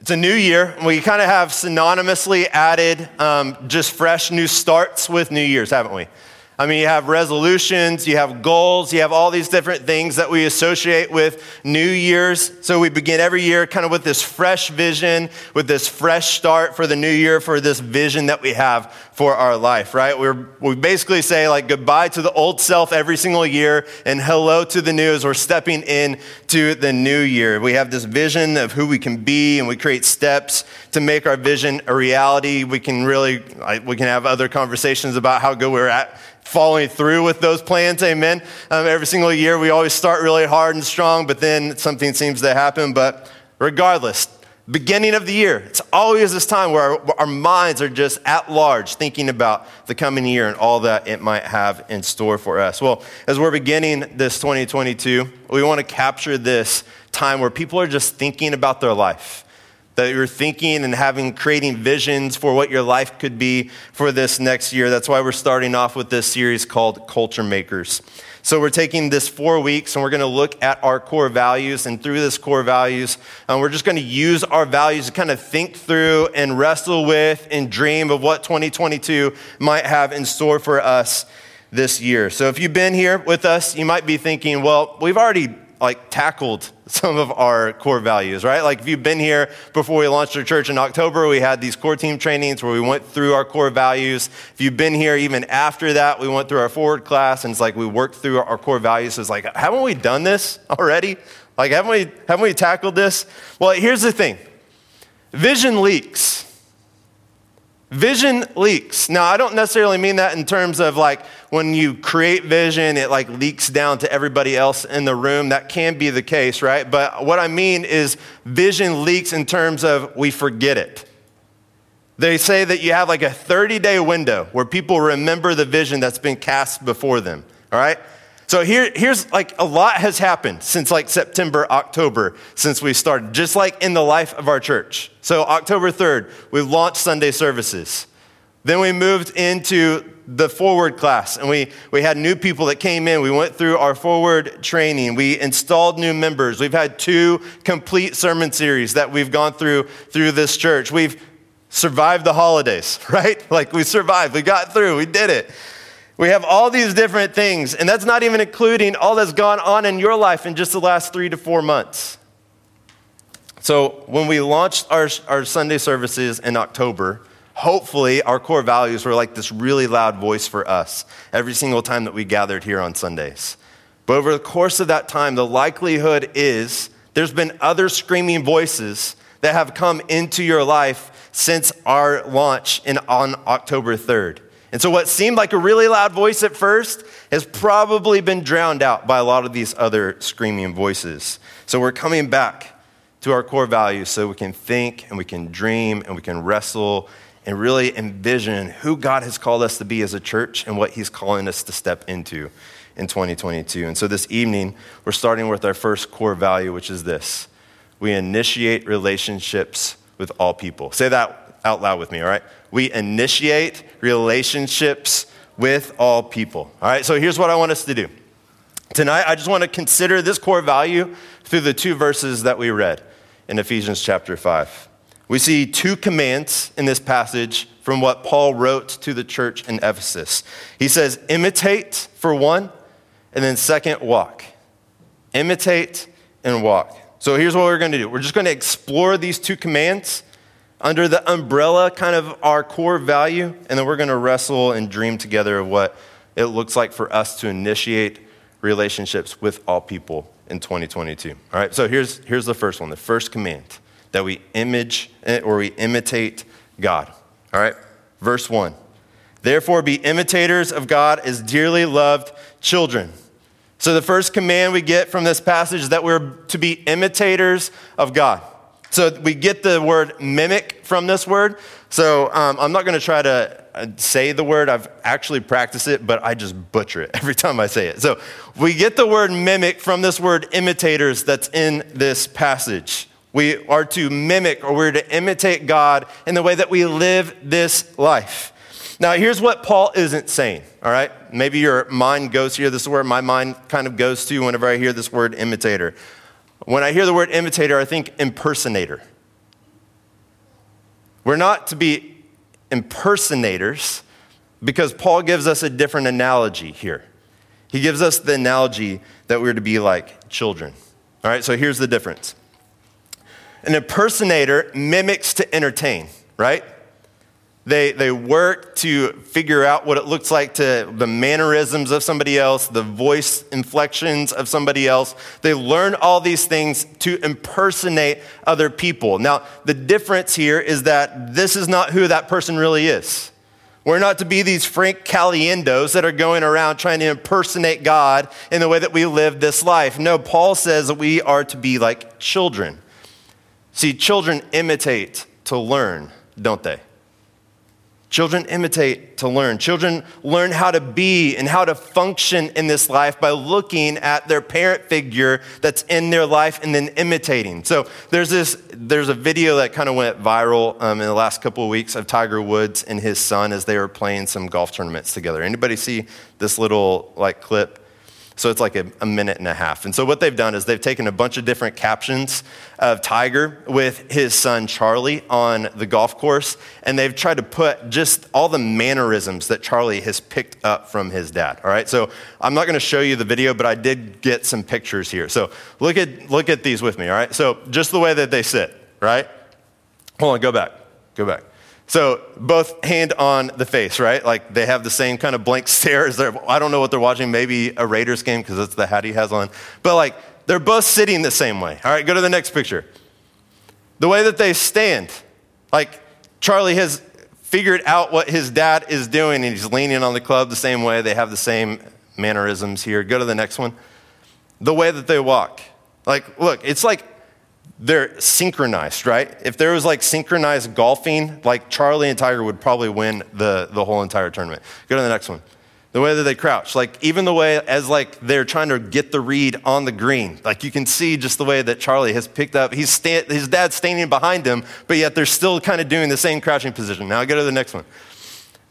It's a new year. We kind of have synonymously added um, just fresh new starts with New Year's, haven't we? I mean, you have resolutions, you have goals, you have all these different things that we associate with New Year's. So we begin every year kind of with this fresh vision, with this fresh start for the new year, for this vision that we have for our life, right? We're, we basically say like goodbye to the old self every single year and hello to the new as we're stepping in to the new year. We have this vision of who we can be and we create steps to make our vision a reality. We can really, we can have other conversations about how good we're at following through with those plans. Amen. Um, every single year, we always start really hard and strong, but then something seems to happen. But regardless, beginning of the year, it's always this time where our, our, minds are just at large thinking about the coming year and all that it might have in store for us. Well, as we're beginning this 2022, we want to capture this time where people are just thinking about their life that you're thinking and having creating visions for what your life could be for this next year. That's why we're starting off with this series called Culture Makers. So we're taking this four weeks and we're going to look at our core values. And through this core values, um, we're just going to use our values to kind of think through and wrestle with and dream of what 2022 might have in store for us this year. So if you've been here with us, you might be thinking, well, we've already like tackled some of our core values, right? Like if you've been here before we launched our church in October, we had these core team trainings where we went through our core values. If you've been here even after that, we went through our forward class and it's like we worked through our core values. So it's like, haven't we done this already? Like, haven't we, haven't we tackled this? Well, here's the thing. Vision leaks. Vision leaks. Now, I don't necessarily mean that in terms of like when you create vision, it like leaks down to everybody else in the room. That can be the case, right? But what I mean is vision leaks in terms of we forget it. They say that you have like a 30 day window where people remember the vision that's been cast before them, all right? So here, here's like a lot has happened since like September, October, since we started, just like in the life of our church. So October 3rd, we launched Sunday services. Then we moved into the forward class and we, we had new people that came in. We went through our forward training. We installed new members. We've had two complete sermon series that we've gone through through this church. We've survived the holidays, right? Like we survived, we got through, we did it. We have all these different things, and that's not even including all that's gone on in your life in just the last three to four months. So, when we launched our, our Sunday services in October, hopefully our core values were like this really loud voice for us every single time that we gathered here on Sundays. But over the course of that time, the likelihood is there's been other screaming voices that have come into your life since our launch in, on October 3rd. And so, what seemed like a really loud voice at first has probably been drowned out by a lot of these other screaming voices. So, we're coming back to our core values so we can think and we can dream and we can wrestle and really envision who God has called us to be as a church and what He's calling us to step into in 2022. And so, this evening, we're starting with our first core value, which is this we initiate relationships with all people. Say that out loud with me, all right? We initiate relationships with all people. All right, so here's what I want us to do. Tonight, I just want to consider this core value through the two verses that we read in Ephesians chapter 5. We see two commands in this passage from what Paul wrote to the church in Ephesus. He says, imitate for one, and then second, walk. Imitate and walk. So here's what we're going to do we're just going to explore these two commands under the umbrella, kind of our core value, and then we're going to wrestle and dream together of what it looks like for us to initiate relationships with all people in 2022. All right, so here's, here's the first one the first command that we image eh, or we imitate God. All right, verse 1. Therefore, be imitators of God as dearly loved children. So, the first command we get from this passage is that we're to be imitators of God. So we get the word mimic from this word. So um, I'm not going to try to uh, say the word. I've actually practiced it, but I just butcher it every time I say it. So we get the word mimic from this word imitators that's in this passage. We are to mimic or we're to imitate God in the way that we live this life. Now, here's what Paul isn't saying, all right? Maybe your mind goes here. This is where my mind kind of goes to whenever I hear this word imitator. When I hear the word imitator, I think impersonator. We're not to be impersonators because Paul gives us a different analogy here. He gives us the analogy that we're to be like children. All right, so here's the difference an impersonator mimics to entertain, right? They, they work to figure out what it looks like to the mannerisms of somebody else, the voice inflections of somebody else. They learn all these things to impersonate other people. Now, the difference here is that this is not who that person really is. We're not to be these Frank Caliendos that are going around trying to impersonate God in the way that we live this life. No, Paul says that we are to be like children. See, children imitate to learn, don't they? Children imitate to learn. Children learn how to be and how to function in this life by looking at their parent figure that's in their life and then imitating. So there's this, there's a video that kind of went viral um, in the last couple of weeks of Tiger Woods and his son as they were playing some golf tournaments together. Anybody see this little like clip? So it's like a, a, minute and a half. And so what they've done is they've taken a bunch of different captions of Tiger with his son Charlie on the golf course, and they've tried to put just all the mannerisms that Charlie has picked up from his dad. All right, so I'm not going to show you the video, but I did get some pictures here. So look at look at these with me. All right, so just the way that they sit. Right. Hold on. Go back. Go back. So both hand on the face, right? Like they have the same kind of blank stares. they're, I don't know what they're watching, maybe a Raiders game because that's the hat he has on. But like they're both sitting the same way. All right, go to the next picture. The way that they stand, like Charlie has figured out what his dad is doing and he's leaning on the club the same way. They have the same mannerisms here. Go to the next one. The way that they walk. Like, look, it's like they're synchronized, right? If there was like synchronized golfing, like Charlie and Tiger would probably win the, the whole entire tournament. Go to the next one. The way that they crouch, like even the way as like they're trying to get the read on the green, like you can see just the way that Charlie has picked up. He's stand, his dad's standing behind him, but yet they're still kind of doing the same crouching position. Now go to the next one.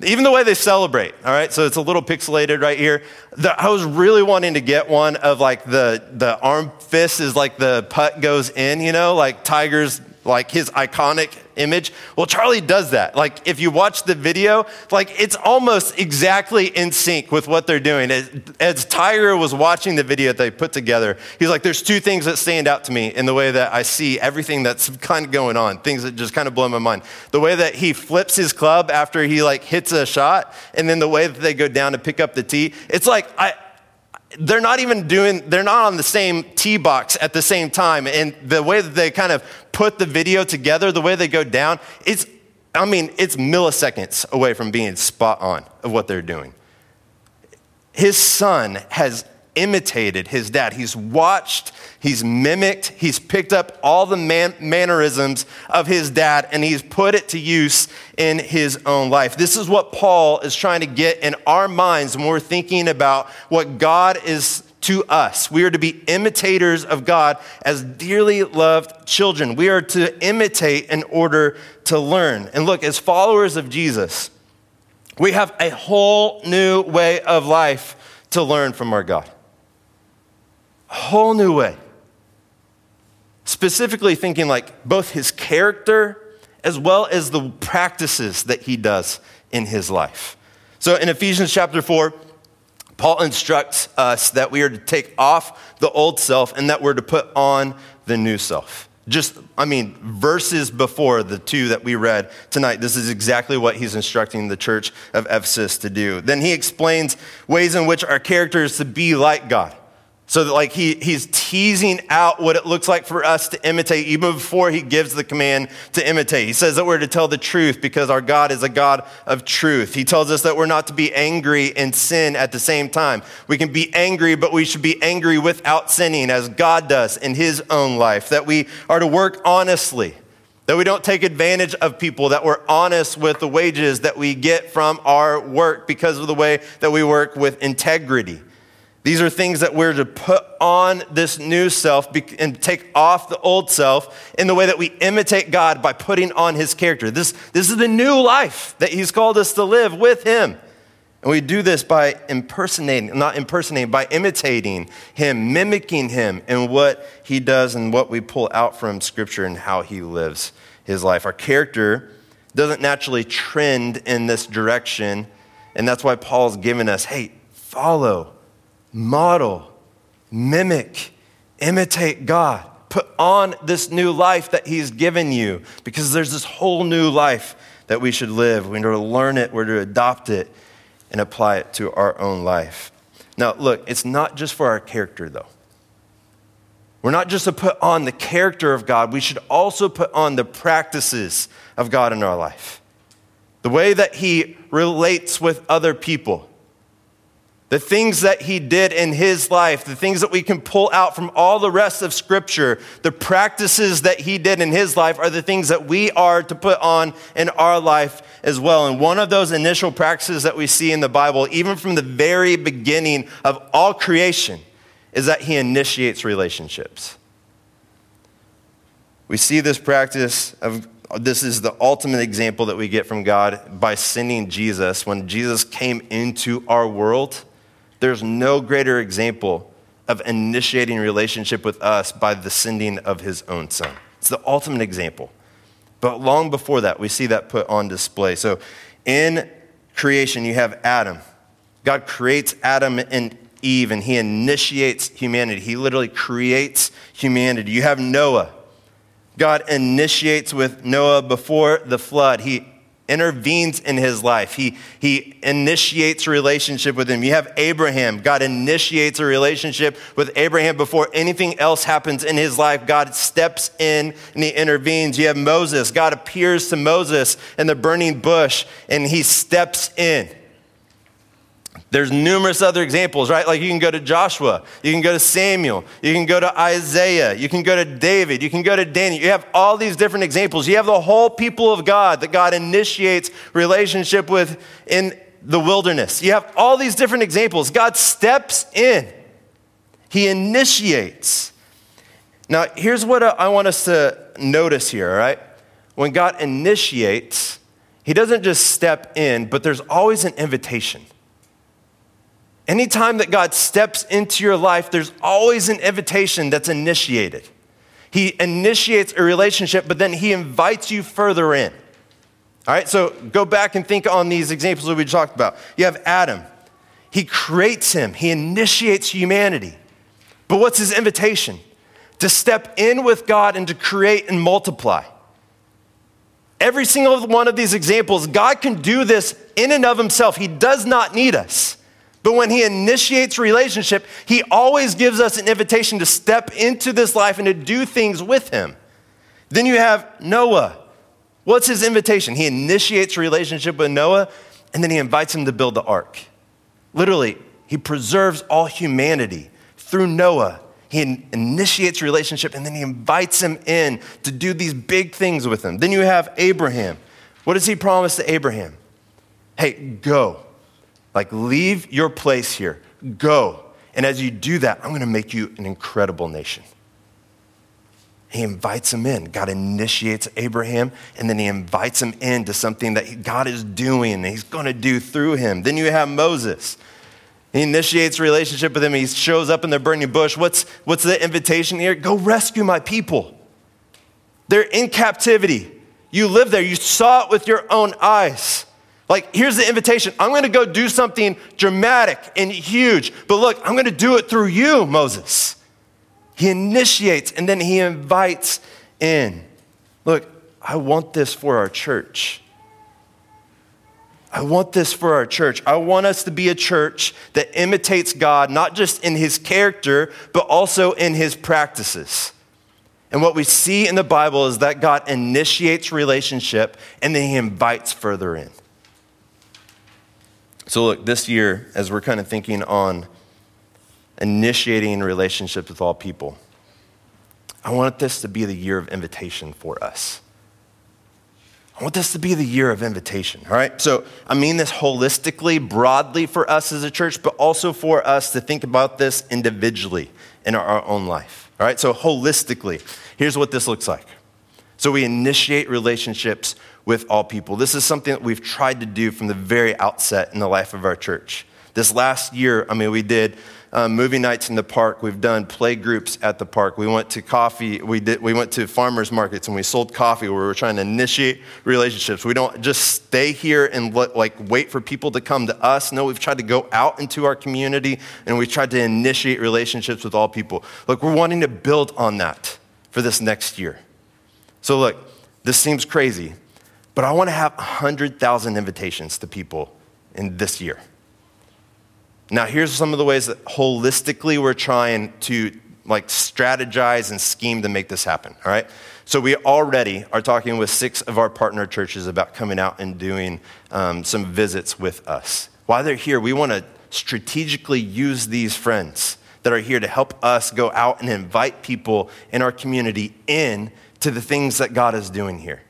Even the way they celebrate, all right? So it's a little pixelated right here. The, I was really wanting to get one of like the, the arm fist is like the putt goes in, you know, like Tiger's, like his iconic image. Well, Charlie does that. Like, if you watch the video, like, it's almost exactly in sync with what they're doing. As as Tiger was watching the video that they put together, he's like, there's two things that stand out to me in the way that I see everything that's kind of going on, things that just kind of blow my mind. The way that he flips his club after he, like, hits a shot, and then the way that they go down to pick up the tee. It's like, I, they're not even doing, they're not on the same tee box at the same time. And the way that they kind of put the video together, the way they go down, it's, I mean, it's milliseconds away from being spot on of what they're doing. His son has imitated his dad. He's watched, he's mimicked, he's picked up all the man- mannerisms of his dad and he's put it to use in his own life. This is what Paul is trying to get in our minds when we're thinking about what God is to us. We are to be imitators of God as dearly loved children. We are to imitate in order to learn. And look, as followers of Jesus, we have a whole new way of life to learn from our God whole new way. Specifically, thinking like both his character as well as the practices that he does in his life. So in Ephesians chapter 4, Paul instructs us that we are to take off the old self and that we're to put on the new self. Just, I mean, verses before the two that we read tonight, this is exactly what he's instructing the church of Ephesus to do. Then he explains ways in which our character is to be like God. So that like he, he's teasing out what it looks like for us to imitate even before he gives the command to imitate. He says that we're to tell the truth because our God is a God of truth. He tells us that we're not to be angry and sin at the same time. We can be angry, but we should be angry without sinning as God does in his own life. That we are to work honestly. That we don't take advantage of people, that we're honest with the wages that we get from our work because of the way that we work with integrity. These are things that we're to put on this new self and take off the old self in the way that we imitate God by putting on his character. This, this is the new life that he's called us to live with him. And we do this by impersonating, not impersonating, by imitating him, mimicking him in what he does and what we pull out from scripture and how he lives his life. Our character doesn't naturally trend in this direction. And that's why Paul's given us hey, follow, model, mimic, imitate God. Put on this new life that He's given you because there's this whole new life that we should live. We're to learn it, we're to adopt it, and apply it to our own life. Now, look, it's not just for our character, though. We're not just to put on the character of God, we should also put on the practices of God in our life. The way that He relates with other people, the things that He did in His life, the things that we can pull out from all the rest of Scripture, the practices that He did in His life are the things that we are to put on in our life as well. And one of those initial practices that we see in the Bible, even from the very beginning of all creation, is that he initiates relationships. We see this practice of this is the ultimate example that we get from God by sending Jesus. When Jesus came into our world, there's no greater example of initiating relationship with us by the sending of his own son. It's the ultimate example. But long before that, we see that put on display. So in creation, you have Adam. God creates Adam and Eve and he initiates humanity. He literally creates humanity. You have Noah. God initiates with Noah before the flood. He intervenes in his life. He, he initiates a relationship with him. You have Abraham. God initiates a relationship with Abraham before anything else happens in his life. God steps in and he intervenes. You have Moses. God appears to Moses in the burning bush and he steps in. There's numerous other examples, right? Like you can go to Joshua, you can go to Samuel, you can go to Isaiah, you can go to David, you can go to Daniel. You have all these different examples. You have the whole people of God that God initiates relationship with in the wilderness. You have all these different examples. God steps in, He initiates. Now, here's what I want us to notice here, all right? When God initiates, He doesn't just step in, but there's always an invitation. Anytime that God steps into your life, there's always an invitation that's initiated. He initiates a relationship, but then he invites you further in. All right, so go back and think on these examples that we talked about. You have Adam, he creates him, he initiates humanity. But what's his invitation? To step in with God and to create and multiply. Every single one of these examples, God can do this in and of himself. He does not need us. But when he initiates relationship, he always gives us an invitation to step into this life and to do things with him. Then you have Noah. What's his invitation? He initiates relationship with Noah and then he invites him to build the ark. Literally, he preserves all humanity through Noah. He initiates relationship and then he invites him in to do these big things with him. Then you have Abraham. What does he promise to Abraham? Hey, go like, leave your place here, go. And as you do that, I'm going to make you an incredible nation. He invites him in. God initiates Abraham, and then he invites him into something that God is doing and he's going to do through him. Then you have Moses. He initiates a relationship with him. He shows up in the burning bush. What's, what's the invitation here? Go rescue my people. They're in captivity. You live there. You saw it with your own eyes. Like, here's the invitation I'm going to go do something dramatic and huge, but look, I'm going to do it through you, Moses. He initiates and then he invites in. Look, I want this for our church. I want this for our church. I want us to be a church that imitates God, not just in his character, but also in his practices. And what we see in the Bible is that God initiates relationship and then he invites further in. So, look, this year, as we're kind of thinking on initiating relationships with all people, I want this to be the year of invitation for us. I want this to be the year of invitation, all right? So I mean this holistically, broadly for us as a church, but also for us to think about this individually in our own life, all right? So holistically, here's what this looks like. So we initiate relationships with all people. This is something that we've tried to do from the very outset in the life of our church. This last year, I mean, we did um, movie nights in the park. We've done play groups at the park. We went to coffee. We, did, we went to farmers markets and we sold coffee where we were trying to initiate relationships. We don't just stay here and let, like wait for people to come to us. No, we've tried to go out into our community and we've tried to initiate relationships with all people. Look, we're wanting to build on that for this next year. So, look, this seems crazy, but I want to have 100,000 invitations to people in this year. Now, here's some of the ways that holistically we're trying to like strategize and scheme to make this happen, all right? So we already are talking with six of our partner churches about coming out and doing um, some visits with us. While they're here, we want to strategically use these friends that are here to help us go out and invite people in our community in to the things that God is doing here.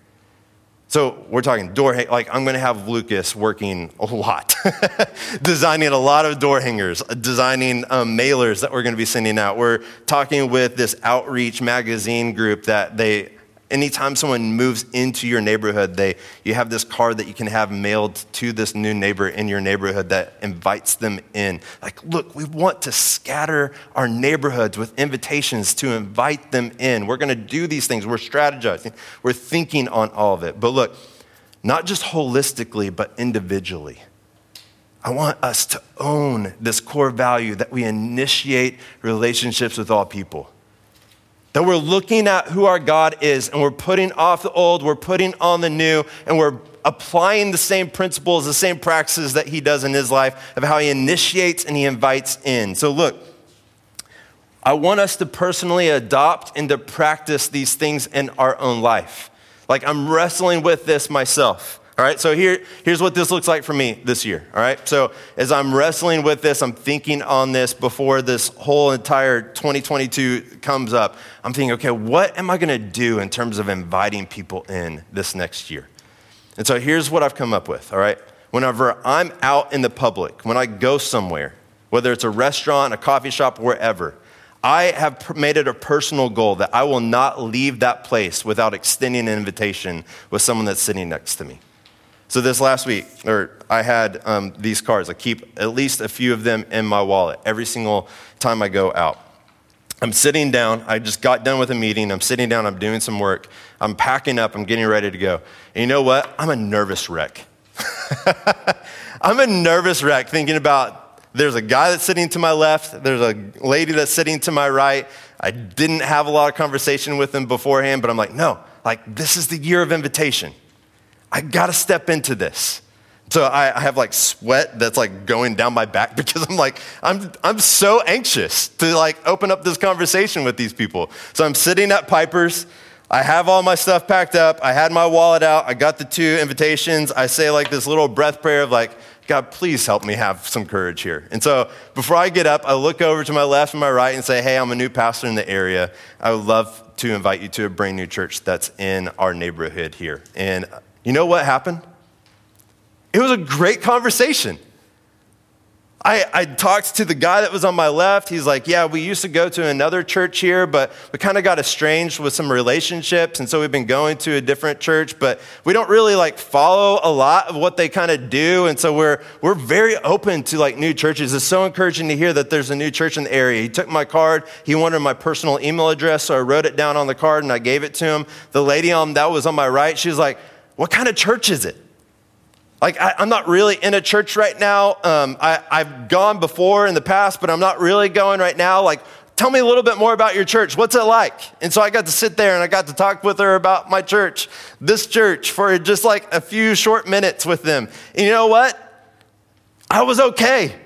So we're talking door, like I'm going to have Lucas working a lot, designing a lot of door hangers, designing um, mailers that we're going to be sending out. We're talking with this outreach magazine group that they anytime someone moves into your neighborhood, they, you have this card that you can have mailed to this new neighbor in your neighborhood that invites them in. Like, look, we want to scatter our neighborhoods with invitations to invite them in. We're going to do these things. We're strategizing, we're thinking on all of it. But look, not just holistically, but individually. I want us to own this core value that we initiate relationships with all people. That we're looking at who our God is and we're putting off the old, we're putting on the new, and we're applying the same principles, the same practices that He does in His life of how He initiates and He invites in. So, look, I want us to personally adopt and to practice these things in our own life. Like, I'm wrestling with this myself. All right, so here, here's what this looks like for me this year. All right, so as I'm wrestling with this, I'm thinking on this before this whole entire 2022 comes up. I'm thinking, okay, what am I going to do in terms of inviting people in this next year? And so here's what I've come up with. All right, whenever I'm out in the public, when I go somewhere, whether it's a restaurant, a coffee shop, wherever, I have made it a personal goal that I will not leave that place without extending an invitation with someone that's sitting next to me. So this last week, or I had um, these cards. I keep at least a few of them in my wallet every single time I go out. I'm sitting down. I just got done with a meeting. I'm sitting down. I'm doing some work. I'm packing up. I'm getting ready to go. And you know what? I'm a nervous wreck. I'm a nervous wreck thinking about there's a guy that's sitting to my left. There's a lady that's sitting to my right. I didn't have a lot of conversation with them beforehand, but I'm like, no, like this is the year of invitation. I gotta step into this. So I, I, have like sweat that's like going down my back because I'm like, I'm, I'm so anxious to like open up this conversation with these people. So I'm sitting at Piper's. I have all my stuff packed up. I had my wallet out. I got the two invitations. I say like this little breath prayer of like, God, please help me have some courage here. And so before I get up, I look over to my left and my right and say, Hey, I'm a new pastor in the area. I would love to invite you to a brand new church that's in our neighborhood here. And you know what happened? It was a great conversation. I, I, talked to the guy that was on my left. He's like, Yeah, we used to go to another church here, but we kind of got estranged with some relationships. And so we've been going to a different church, but we don't really like follow a lot of what they kind of do. And so we're, we're very open to like new churches. It's so encouraging to hear that there's a new church in the area. He took my card. He wanted my personal email address. So I wrote it down on the card and I gave it to him. The lady on that was on my right, she was like, what kind of church is it? Like, I, am not really in a church right now. Um, I, I've gone before in the past, but I'm not really going right now. Like, tell me a little bit more about your church. What's it like? And so I got to sit there and I got to talk with her about my church, this church, for just like a few short minutes with them. And you know what? I was okay.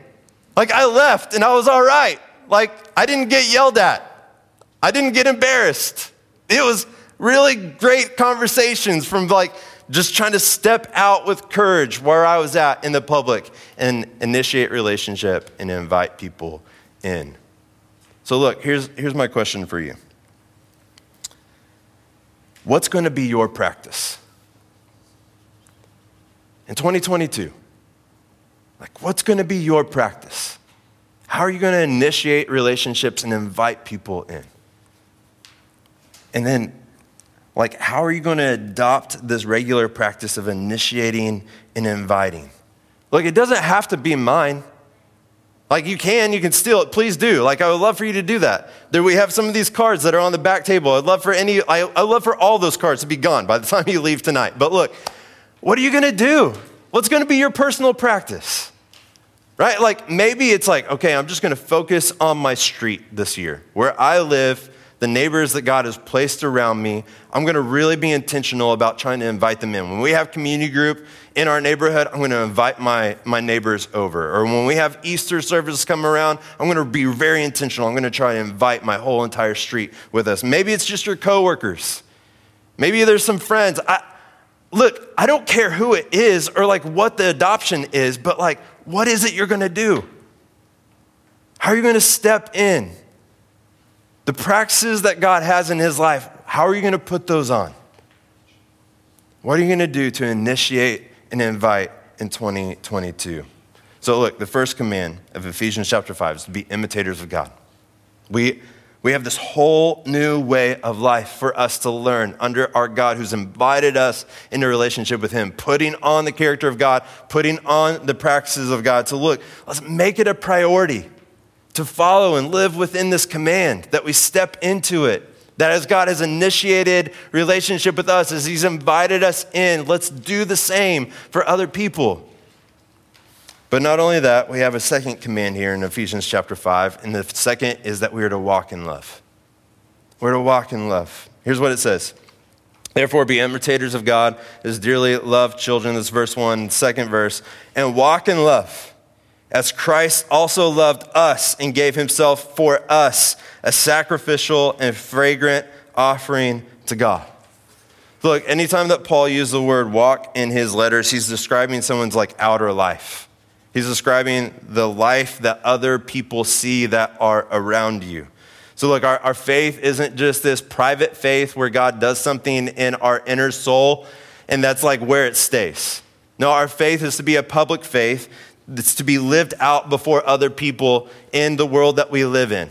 Like, I left and I was all right. Like, I didn't get yelled at, I didn't get embarrassed. It was really great conversations from like, just trying to step out with courage where I was at in the public and initiate relationship and invite people in. So look, here's, here's my question for you. What's going to be your practice? In 2022, like what's going to be your practice? How are you going to initiate relationships and invite people in? And then like, how are you going to adopt this regular practice of initiating and inviting? Look, it doesn't have to be mine. Like you can, you can steal it. Please do. Like I would love for you to do that. There we have some of these cards that are on the back table. I'd love for any, I, I'd love for all those cards to be gone by the time you leave tonight. But look, what are you going to do? What's going to be your personal practice? Right? Like maybe it's like, okay, I'm just going to focus on my street this year, where I live, the neighbors that God has placed around me. I'm going to really be intentional about trying to invite them in. When we have community group in our neighborhood, I'm going to invite my, my neighbors over. Or when we have Easter services come around, I'm going to be very intentional. I'm going to try to invite my whole entire street with us. Maybe it's just your coworkers. Maybe there's some friends. I, look, I don't care who it is or like what the adoption is, but like, what is it you're going to do? How are you going to step in? The practices that God has in his life, how are you going to put those on? What are you going to do to initiate and invite in 2022? So, look, the first command of Ephesians chapter 5 is to be imitators of God. We we have this whole new way of life for us to learn under our God who's invited us into relationship with Him, putting on the character of God, putting on the practices of God. To look, let's make it a priority to follow and live within this command, that we step into it. That as God has initiated relationship with us, as He's invited us in, let's do the same for other people. But not only that, we have a second command here in Ephesians chapter 5, and the second is that we are to walk in love. We're to walk in love. Here's what it says Therefore, be imitators of God as dearly loved children. This verse 1, second verse, and walk in love as Christ also loved us and gave himself for us, a sacrificial and fragrant offering to God. Look, anytime that Paul used the word walk in his letters, he's describing someone's like outer life. He's describing the life that other people see that are around you. So, look, our, our faith isn't just this private faith where God does something in our inner soul and that's like where it stays. No, our faith is to be a public faith. It's to be lived out before other people in the world that we live in.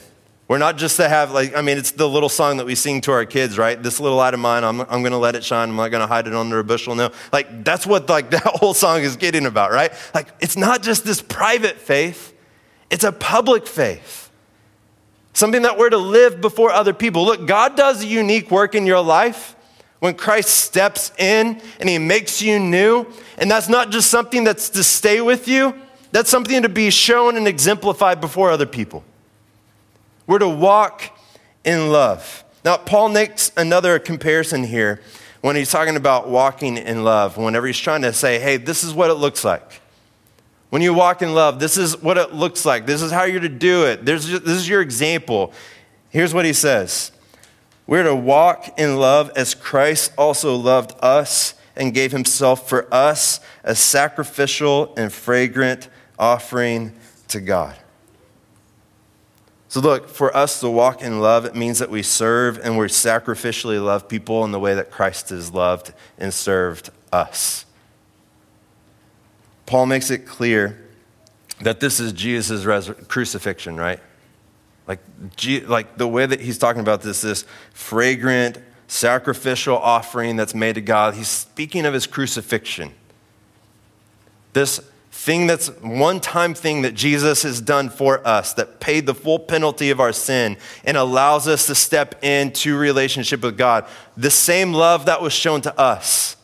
We're not just to have, like, I mean, it's the little song that we sing to our kids, right? This little light of mine, I'm, I'm going to let it shine. I'm not going to hide it under a bushel. No. Like, that's what, like, that whole song is getting about, right? Like, it's not just this private faith, it's a public faith. Something that we're to live before other people. Look, God does a unique work in your life when Christ steps in and he makes you new. And that's not just something that's to stay with you, that's something to be shown and exemplified before other people. We're to walk in love. Now, Paul makes another comparison here when he's talking about walking in love, whenever he's trying to say, hey, this is what it looks like. When you walk in love, this is what it looks like. This is how you're to do it. This is your example. Here's what he says We're to walk in love as Christ also loved us and gave himself for us a sacrificial and fragrant offering to God. So, look, for us to walk in love, it means that we serve and we sacrificially love people in the way that Christ has loved and served us. Paul makes it clear that this is Jesus' crucifixion, right? Like, like the way that he's talking about this, this fragrant, sacrificial offering that's made to God, he's speaking of his crucifixion. This thing that's one time thing that Jesus has done for us that paid the full penalty of our sin and allows us to step into relationship with God. The same love that was shown to us.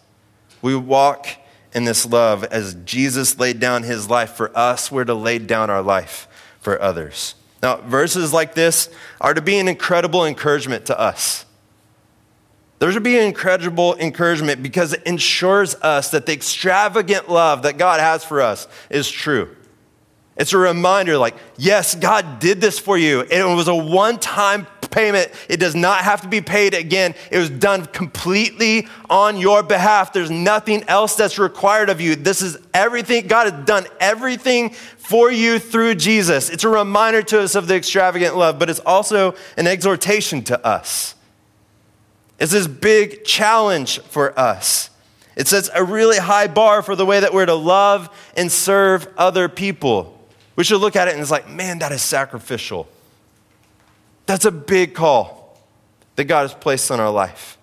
We walk in this love as Jesus laid down his life for us, we're to lay down our life for others. Now, verses like this are to be an incredible encouragement to us. There should be incredible encouragement because it ensures us that the extravagant love that God has for us is true. It's a reminder like, yes, God did this for you. It was a one time payment. It does not have to be paid again. It was done completely on your behalf. There's nothing else that's required of you. This is everything. God has done everything for you through Jesus. It's a reminder to us of the extravagant love, but it's also an exhortation to us. It's this big challenge for us. It sets a really high bar for the way that we're to love and serve other people. We should look at it and it's like, man, that is sacrificial. That's a big call that God has placed on our life.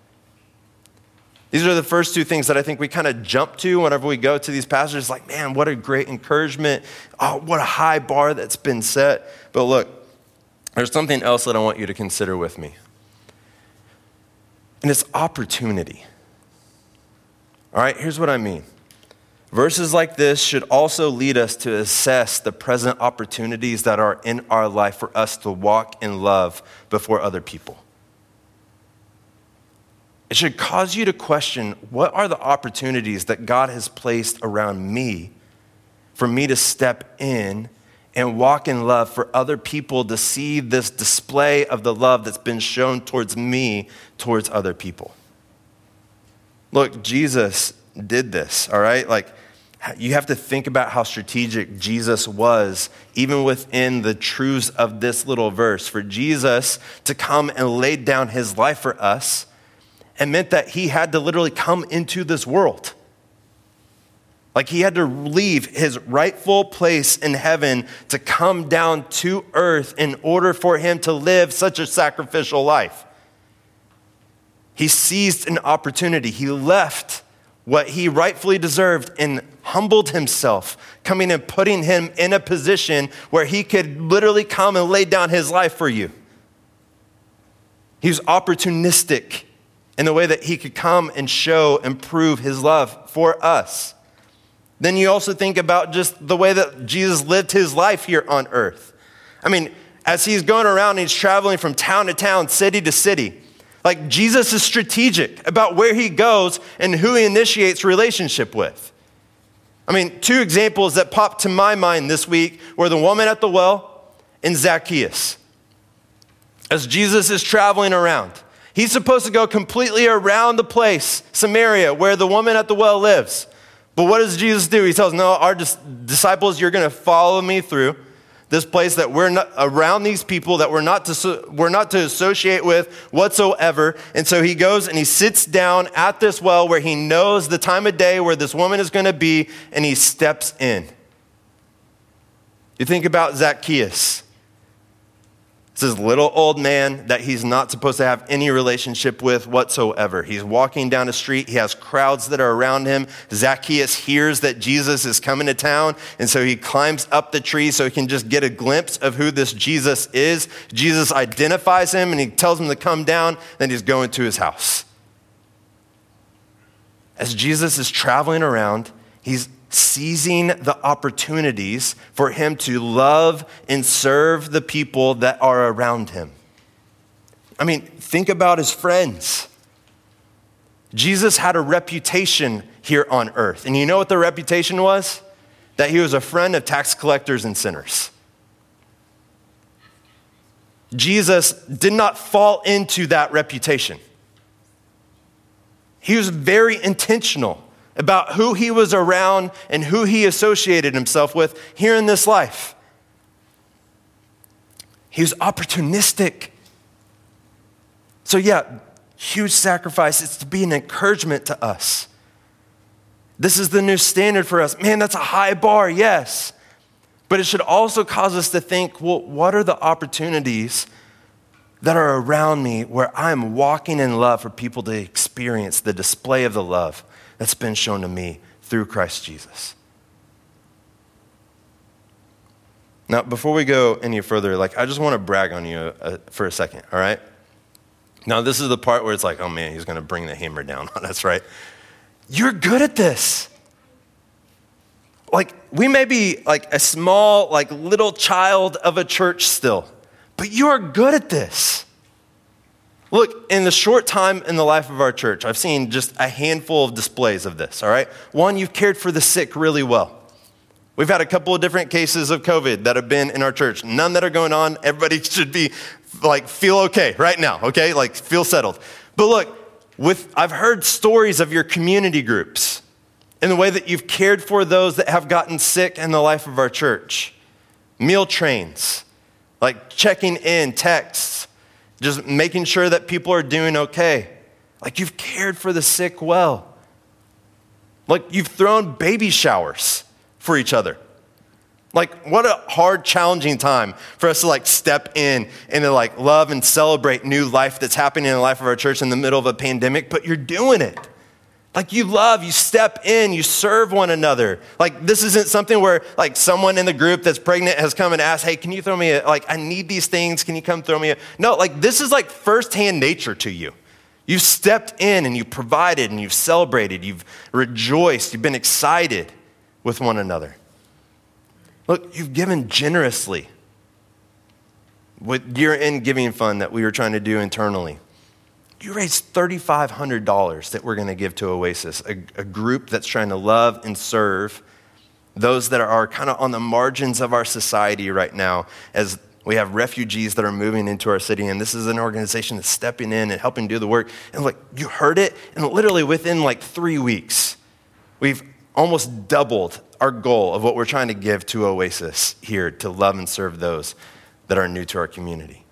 These are the first two things that I think we kind of jump to whenever we go to these passages. Like, man, what a great encouragement. Oh, what a high bar that's been set. But look, there's something else that I want you to consider with me. And it's opportunity. All right, here's what I mean. Verses like this should also lead us to assess the present opportunities that are in our life for us to walk in love before other people. It should cause you to question what are the opportunities that God has placed around me for me to step in and walk in love for other people to see this display of the love that's been shown towards me towards other people. Look, Jesus did this, all right? Like, you have to think about how strategic Jesus was, even within the truths of this little verse. For Jesus to come and lay down his life for us, it meant that he had to literally come into this world. Like he had to leave his rightful place in heaven to come down to earth in order for him to live such a sacrificial life. He seized an opportunity. He left what he rightfully deserved and humbled himself, coming and putting him in a position where he could literally come and lay down his life for you. He was opportunistic in the way that he could come and show and prove his love for us. Then you also think about just the way that Jesus lived his life here on earth. I mean, as he's going around, he's traveling from town to town, city to city. Like Jesus is strategic about where he goes and who he initiates relationship with. I mean, two examples that popped to my mind this week were the woman at the well and Zacchaeus. As Jesus is traveling around, He's supposed to go completely around the place, Samaria, where the woman at the well lives. But what does Jesus do? He tells, No, our dis- disciples, you're going to follow me through this place that we're not around these people that we're not to we're not to associate with whatsoever. And so he goes and he sits down at this well where he knows the time of day where this woman is going to be and he steps in. You think about zacchaeus it's this little old man that he's not supposed to have any relationship with whatsoever. He's walking down the street. He has crowds that are around him. Zacchaeus hears that Jesus is coming to town, and so he climbs up the tree so he can just get a glimpse of who this Jesus is. Jesus identifies him and he tells him to come down, then he's going to his house. As Jesus is traveling around, he's seizing the opportunities for him to love and serve the people that are around him. I mean, think about his friends. Jesus had a reputation here on earth. And you know what the reputation was? That he was a friend of tax collectors and sinners. Jesus did not fall into that reputation. He was very intentional about who he was around and who he associated himself with here in this life. He was opportunistic. So, yeah, huge sacrifice. It's to be an encouragement to us. This is the new standard for us. Man, that's a high bar, yes. But it should also cause us to think well, what are the opportunities that are around me where I'm walking in love for people to experience the display of the love that's been shown to me through Christ Jesus. Now, before we go any further, like I just want to brag on you uh, for a second, all right? Now, this is the part where it's like, oh man, he's going to bring the hammer down on us, right? You're good at this. Like, we may be like a small, like little child of a church still, but you are good at this. Look, in the short time in the life of our church, I've seen just a handful of displays of this, all right? One, you've cared for the sick really well. We've had a couple of different cases of COVID that have been in our church, none that are going on. Everybody should be like, feel okay right now, okay? Like, feel settled. But look, with, I've heard stories of your community groups in the way that you've cared for those that have gotten sick in the life of our church. Meal trains, like checking in, texts, just making sure that people are doing okay. Like you've cared for the sick well. Like you've thrown baby showers for each other. Like what a hard, challenging time for us to like step in and to like love and celebrate new life that's happening in the life of our church in the middle of a pandemic, but you're doing it. Like you love, you step in, you serve one another. Like this isn't something where like someone in the group that's pregnant has come and asked, "Hey, can you throw me a, like I need these things, can you come throw me a No, like this is like firsthand nature to you. You've stepped in and you've provided and you've celebrated, you've rejoiced, you've been excited with one another. Look, you've given generously with year end giving fund that we were trying to do internally. You raised $3,500 that we're going to give to Oasis, a, a, group that's trying to love and serve those that are kind of on the margins of our society right now as we have refugees that are moving into our city. And this is an organization that's stepping in and helping do the work. And like, you heard it, and literally within like three weeks, we've almost doubled our goal of what we're trying to give to Oasis here to love and serve those that are new to our community.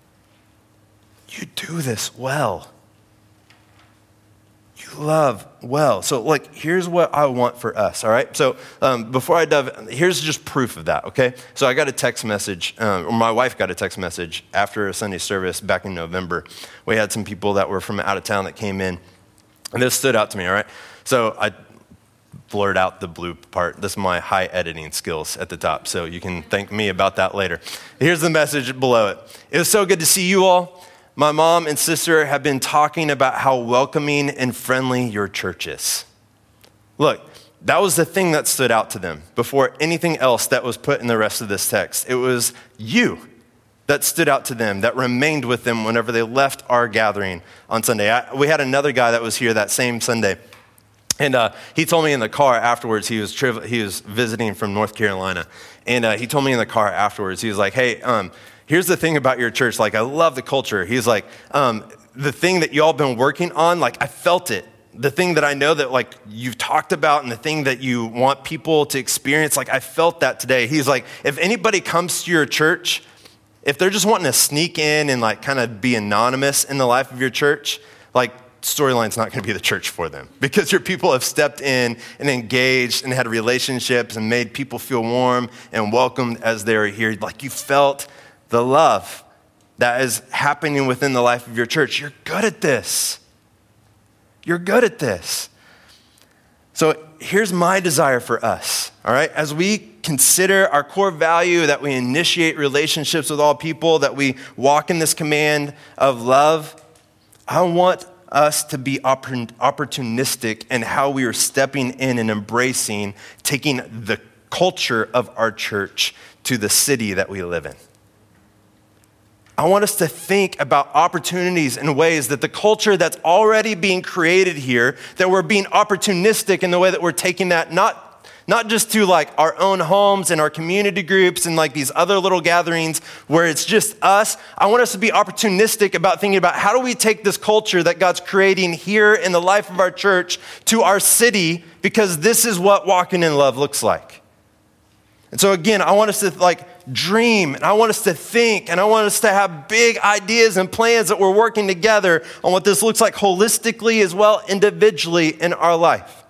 You do this well love well. So, like, here's what I want for us, all right? So, um, before I dive, here's just proof of that, okay? So, I got a text message, um, or my wife got a text message after a Sunday service back in November. We had some people that were from out of town that came in, and this stood out to me, all right? So, I blurred out the blue part. This is my high editing skills at the top, so you can thank me about that later. Here's the message below it. It was so good to see you all. My mom and sister have been talking about how welcoming and friendly your church is. Look, that was the thing that stood out to them before anything else that was put in the rest of this text. It was you that stood out to them, that remained with them whenever they left our gathering on Sunday. I, we had another guy that was here that same Sunday. And uh, he told me in the car afterwards, he was, tri- he was visiting from North Carolina. And uh, he told me in the car afterwards, he was like, hey, um, here's the thing about your church. Like, I love the culture. He's like, um, the thing that y'all been working on, like, I felt it. The thing that I know that, like, you've talked about and the thing that you want people to experience, like, I felt that today. He's like, if anybody comes to your church, if they're just wanting to sneak in and, like, kind of be anonymous in the life of your church, like, storyline's not going to be the church for them because your people have stepped in and engaged and had relationships and made people feel warm and welcomed as they are here. Like you felt the love that is happening within the life of your church. You're good at this. You're good at this. So here's my desire for us, all right? As we consider our core value that we initiate relationships with all people, that we walk in this command of love, I want us to be opportunistic in how we are stepping in and embracing, taking the culture of our church to the city that we live in. I want us to think about opportunities in ways that the culture that's already being created here, that we're being opportunistic in the way that we're taking that not not just to like our own homes and our community groups and like these other little gatherings where it's just us. I want us to be opportunistic about thinking about how do we take this culture that God's creating here in the life of our church to our city because this is what walking in love looks like. And so again, I want us to like dream and I want us to think and I want us to have big ideas and plans that we're working together on what this looks like holistically as well individually in our life.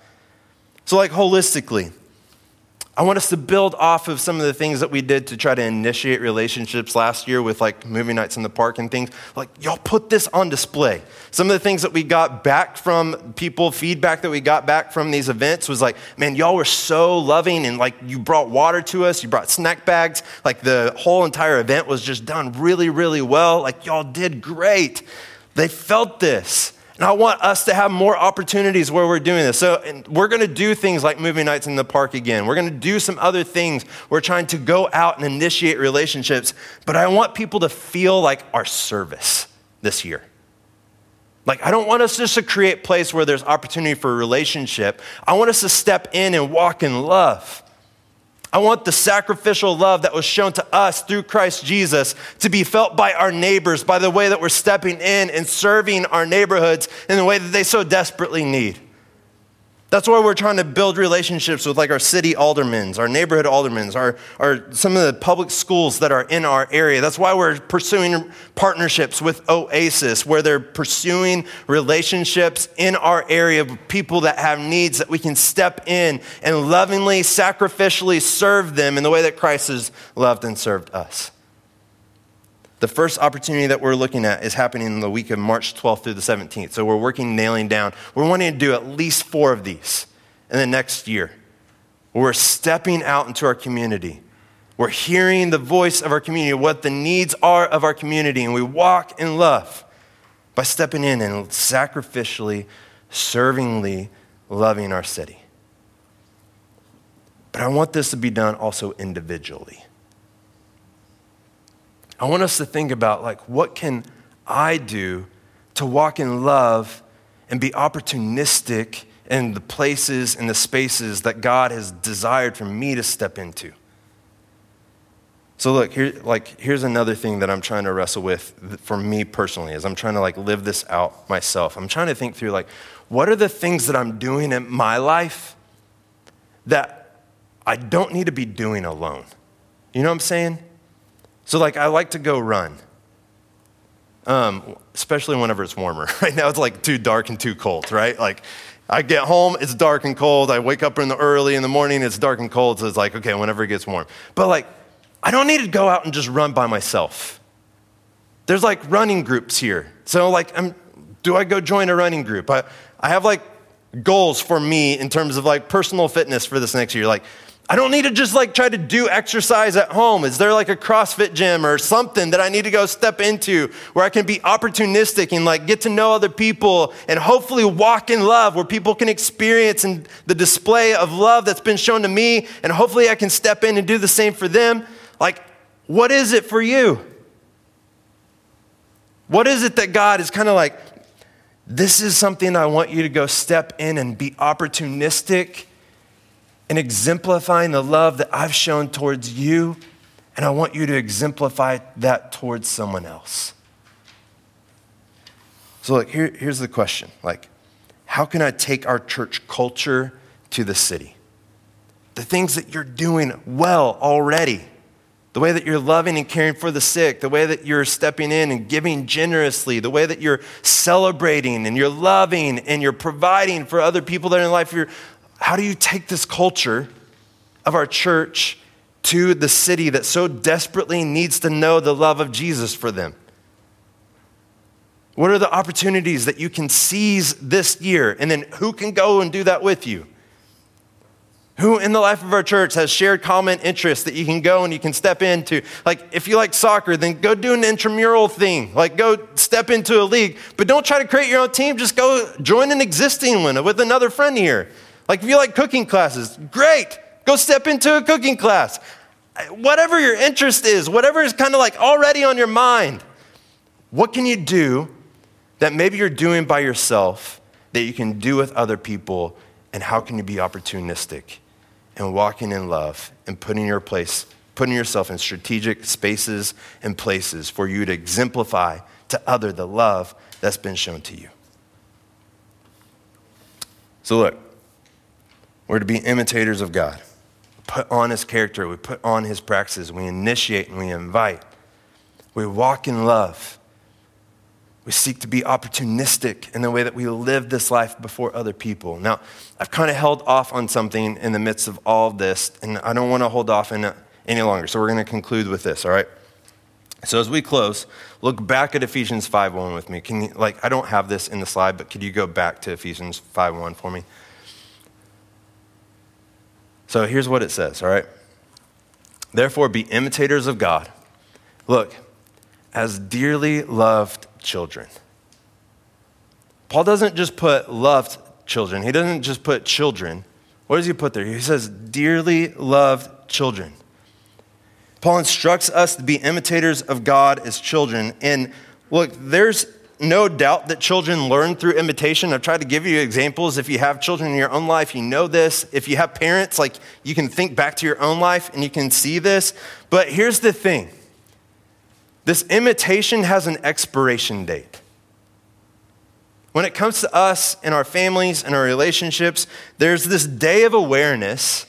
So like holistically, I want us to build off of some of the things that we did to try to initiate relationships last year with like movie nights in the park and things. Like, y'all put this on display. Some of the things that we got back from people, feedback that we got back from these events was like, man, y'all were so loving and like you brought water to us, you brought snack bags. Like the whole entire event was just done really, really well. Like, y'all did great. They felt this. And I want us to have more opportunities where we're doing this. So we're going to do things like movie nights in the park again. We're going to do some other things. We're trying to go out and initiate relationships. But I want people to feel like our service this year. Like, I don't want us just to create a place where there's opportunity for a relationship. I want us to step in and walk in love. I want the sacrificial love that was shown to us through Christ Jesus to be felt by our neighbors by the way that we're stepping in and serving our neighborhoods in the way that they so desperately need. That's why we're trying to build relationships with like our city aldermans, our neighborhood aldermans, our, our, some of the public schools that are in our area. That's why we're pursuing partnerships with Oasis, where they're pursuing relationships in our area with people that have needs that we can step in and lovingly, sacrificially serve them in the way that Christ has loved and served us. The first opportunity that we're looking at is happening in the week of March 12th through the 17th. So we're working nailing down. We're wanting to do at least four of these in the next year. We're stepping out into our community. We're hearing the voice of our community, what the needs are of our community, and we walk in love by stepping in and sacrificially, servingly loving our city. But I want this to be done also individually. I want us to think about like what can I do to walk in love and be opportunistic in the places and the spaces that God has desired for me to step into. So look, here like here's another thing that I'm trying to wrestle with for me personally as I'm trying to like live this out myself. I'm trying to think through like what are the things that I'm doing in my life that I don't need to be doing alone. You know what I'm saying? So, like, I like to go run, um, especially whenever it's warmer. Right now, it's like too dark and too cold, right? Like, I get home, it's dark and cold. I wake up in the early in the morning, it's dark and cold. So it's like, okay, whenever it gets warm. But like, I don't need to go out and just run by myself. There's like running groups here. So like, I'm, do I go join a running group? I, I have like goals for me in terms of like personal fitness for this next year. Like, I don't need to just like try to do exercise at home. Is there like a CrossFit gym or something that I need to go step into where I can be opportunistic and like get to know other people and hopefully walk in love where people can experience and the display of love that's been shown to me and hopefully I can step in and do the same for them? Like, what is it for you? What is it that God is kind of like, this is something I want you to go step in and be opportunistic and exemplifying the love that I've shown towards you, and I want you to exemplify that towards someone else. So, look, here, here's the question like, how can I take our church culture to the city? The things that you're doing well already, the way that you're loving and caring for the sick, the way that you're stepping in and giving generously, the way that you're celebrating and you're loving and you're providing for other people that are in life. You're how do you take this culture of our church to the city that so desperately needs to know the love of Jesus for them? What are the opportunities that you can seize this year? And then who can go and do that with you? Who in the life of our church has shared common interests that you can go and you can step into? Like, if you like soccer, then go do an intramural thing. Like, go step into a league. But don't try to create your own team. Just go join an existing one with another friend here. Like, if you like cooking classes, great. Go step into a cooking class. Whatever your interest is, whatever is kind of like already on your mind, what can you do that maybe you're doing by yourself that you can do with other people? And how can you be opportunistic and walking in love and putting your place, putting yourself in strategic spaces and places for you to exemplify to other the love that's been shown to you? So, look, we're to be imitators of God. Put on his character, we put on his practices, we initiate and we invite. We walk in love. We seek to be opportunistic in the way that we live this life before other people. Now, I've kind of held off on something in the midst of all of this, and I don't want to hold off uh, any longer. So we're going to conclude with this, all right? So as we close, look back at Ephesians 5:1 with me. Can you, like I don't have this in the slide, but could you go back to Ephesians 5:1 for me? So here's what it says, all right? Therefore, be imitators of God. Look, as dearly loved children. Paul doesn't just put loved children, he doesn't just put children. What does he put there? He says, dearly loved children. Paul instructs us to be imitators of God as children. And look, there's no doubt that children learn through imitation. I've tried to give you examples. If you have children in your own life, you know this. If you have parents, like you can think back to your own life and you can see this. But here's the thing this imitation has an expiration date. When it comes to us and our families and our relationships, there's this day of awareness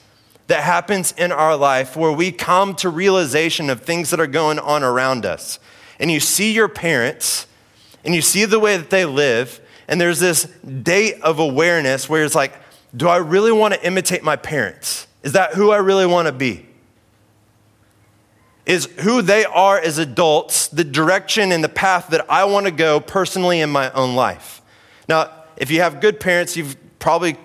that happens in our life where we come to realization of things that are going on around us. And you see your parents and you see the way that they live, and there's this date of awareness where it's like, do I really want to imitate my parents? Is that who I really want to be? is who they are as adults, the direction and the path that I want to go personally in my own life. Now, if you have good parents, you've probably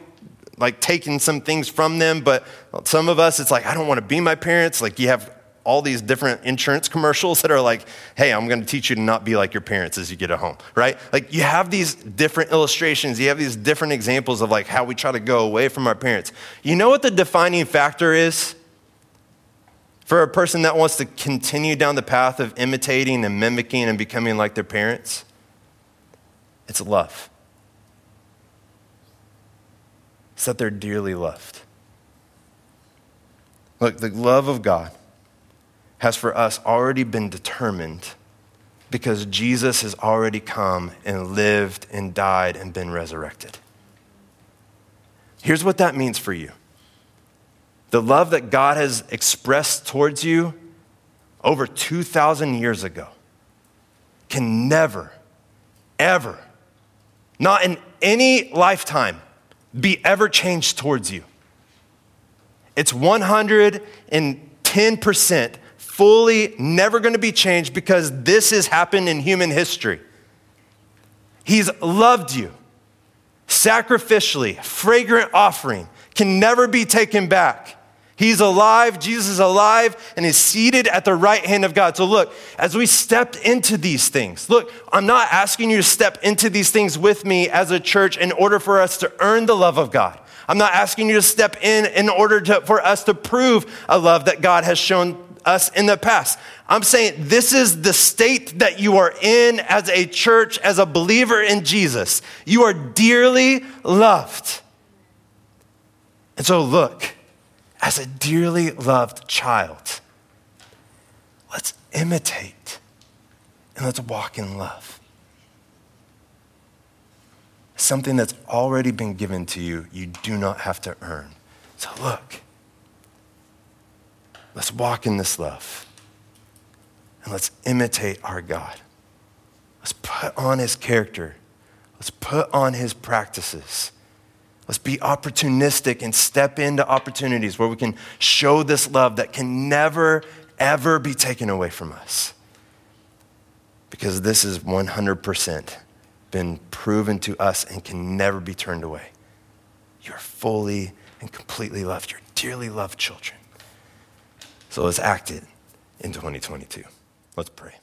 like taken some things from them, but some of us, it's like, I don't want to be my parents. Like, you have all these different insurance commercials that are like, hey, I'm going to teach you to not be like your parents as you get a home, right? Like, you have these different illustrations, you have these different examples of like how we try to go away from our parents. You know what the defining factor is? For a person that wants to continue down the path of imitating and mimicking and becoming like their parents, it's love. It's that they're dearly loved. Look, the love of God has for us already been determined because Jesus has already come and lived and died and been resurrected. Here's what that means for you the love that God has expressed towards you over 2,000 years ago can never, ever, not in any lifetime, be ever changed towards you. It's 110% fully never going to be changed because this has happened in human history. He's loved you sacrificially, fragrant offering, can never be taken back. He's alive, Jesus is alive, and is seated at the right hand of God. So, look, as we step into these things, look, I'm not asking you to step into these things with me as a church in order for us to earn the love of God. I'm not asking you to step in in order to, for us to prove a love that God has shown us in the past. I'm saying this is the state that you are in as a church, as a believer in Jesus. You are dearly loved. And so, look, as a dearly loved child. Let's imitate and let's walk in love. Something that's already been given to you, you do not have to earn. So look, let's walk in this love and let's imitate our God. Let's put on his character, let's put on his practices. Let's be opportunistic and step into opportunities where we can show this love that can never, ever be taken away from us. Because this is 100% been proven to us and can never be turned away. You're fully and completely loved. You're dearly loved children. So let's act it in 2022. Let's pray.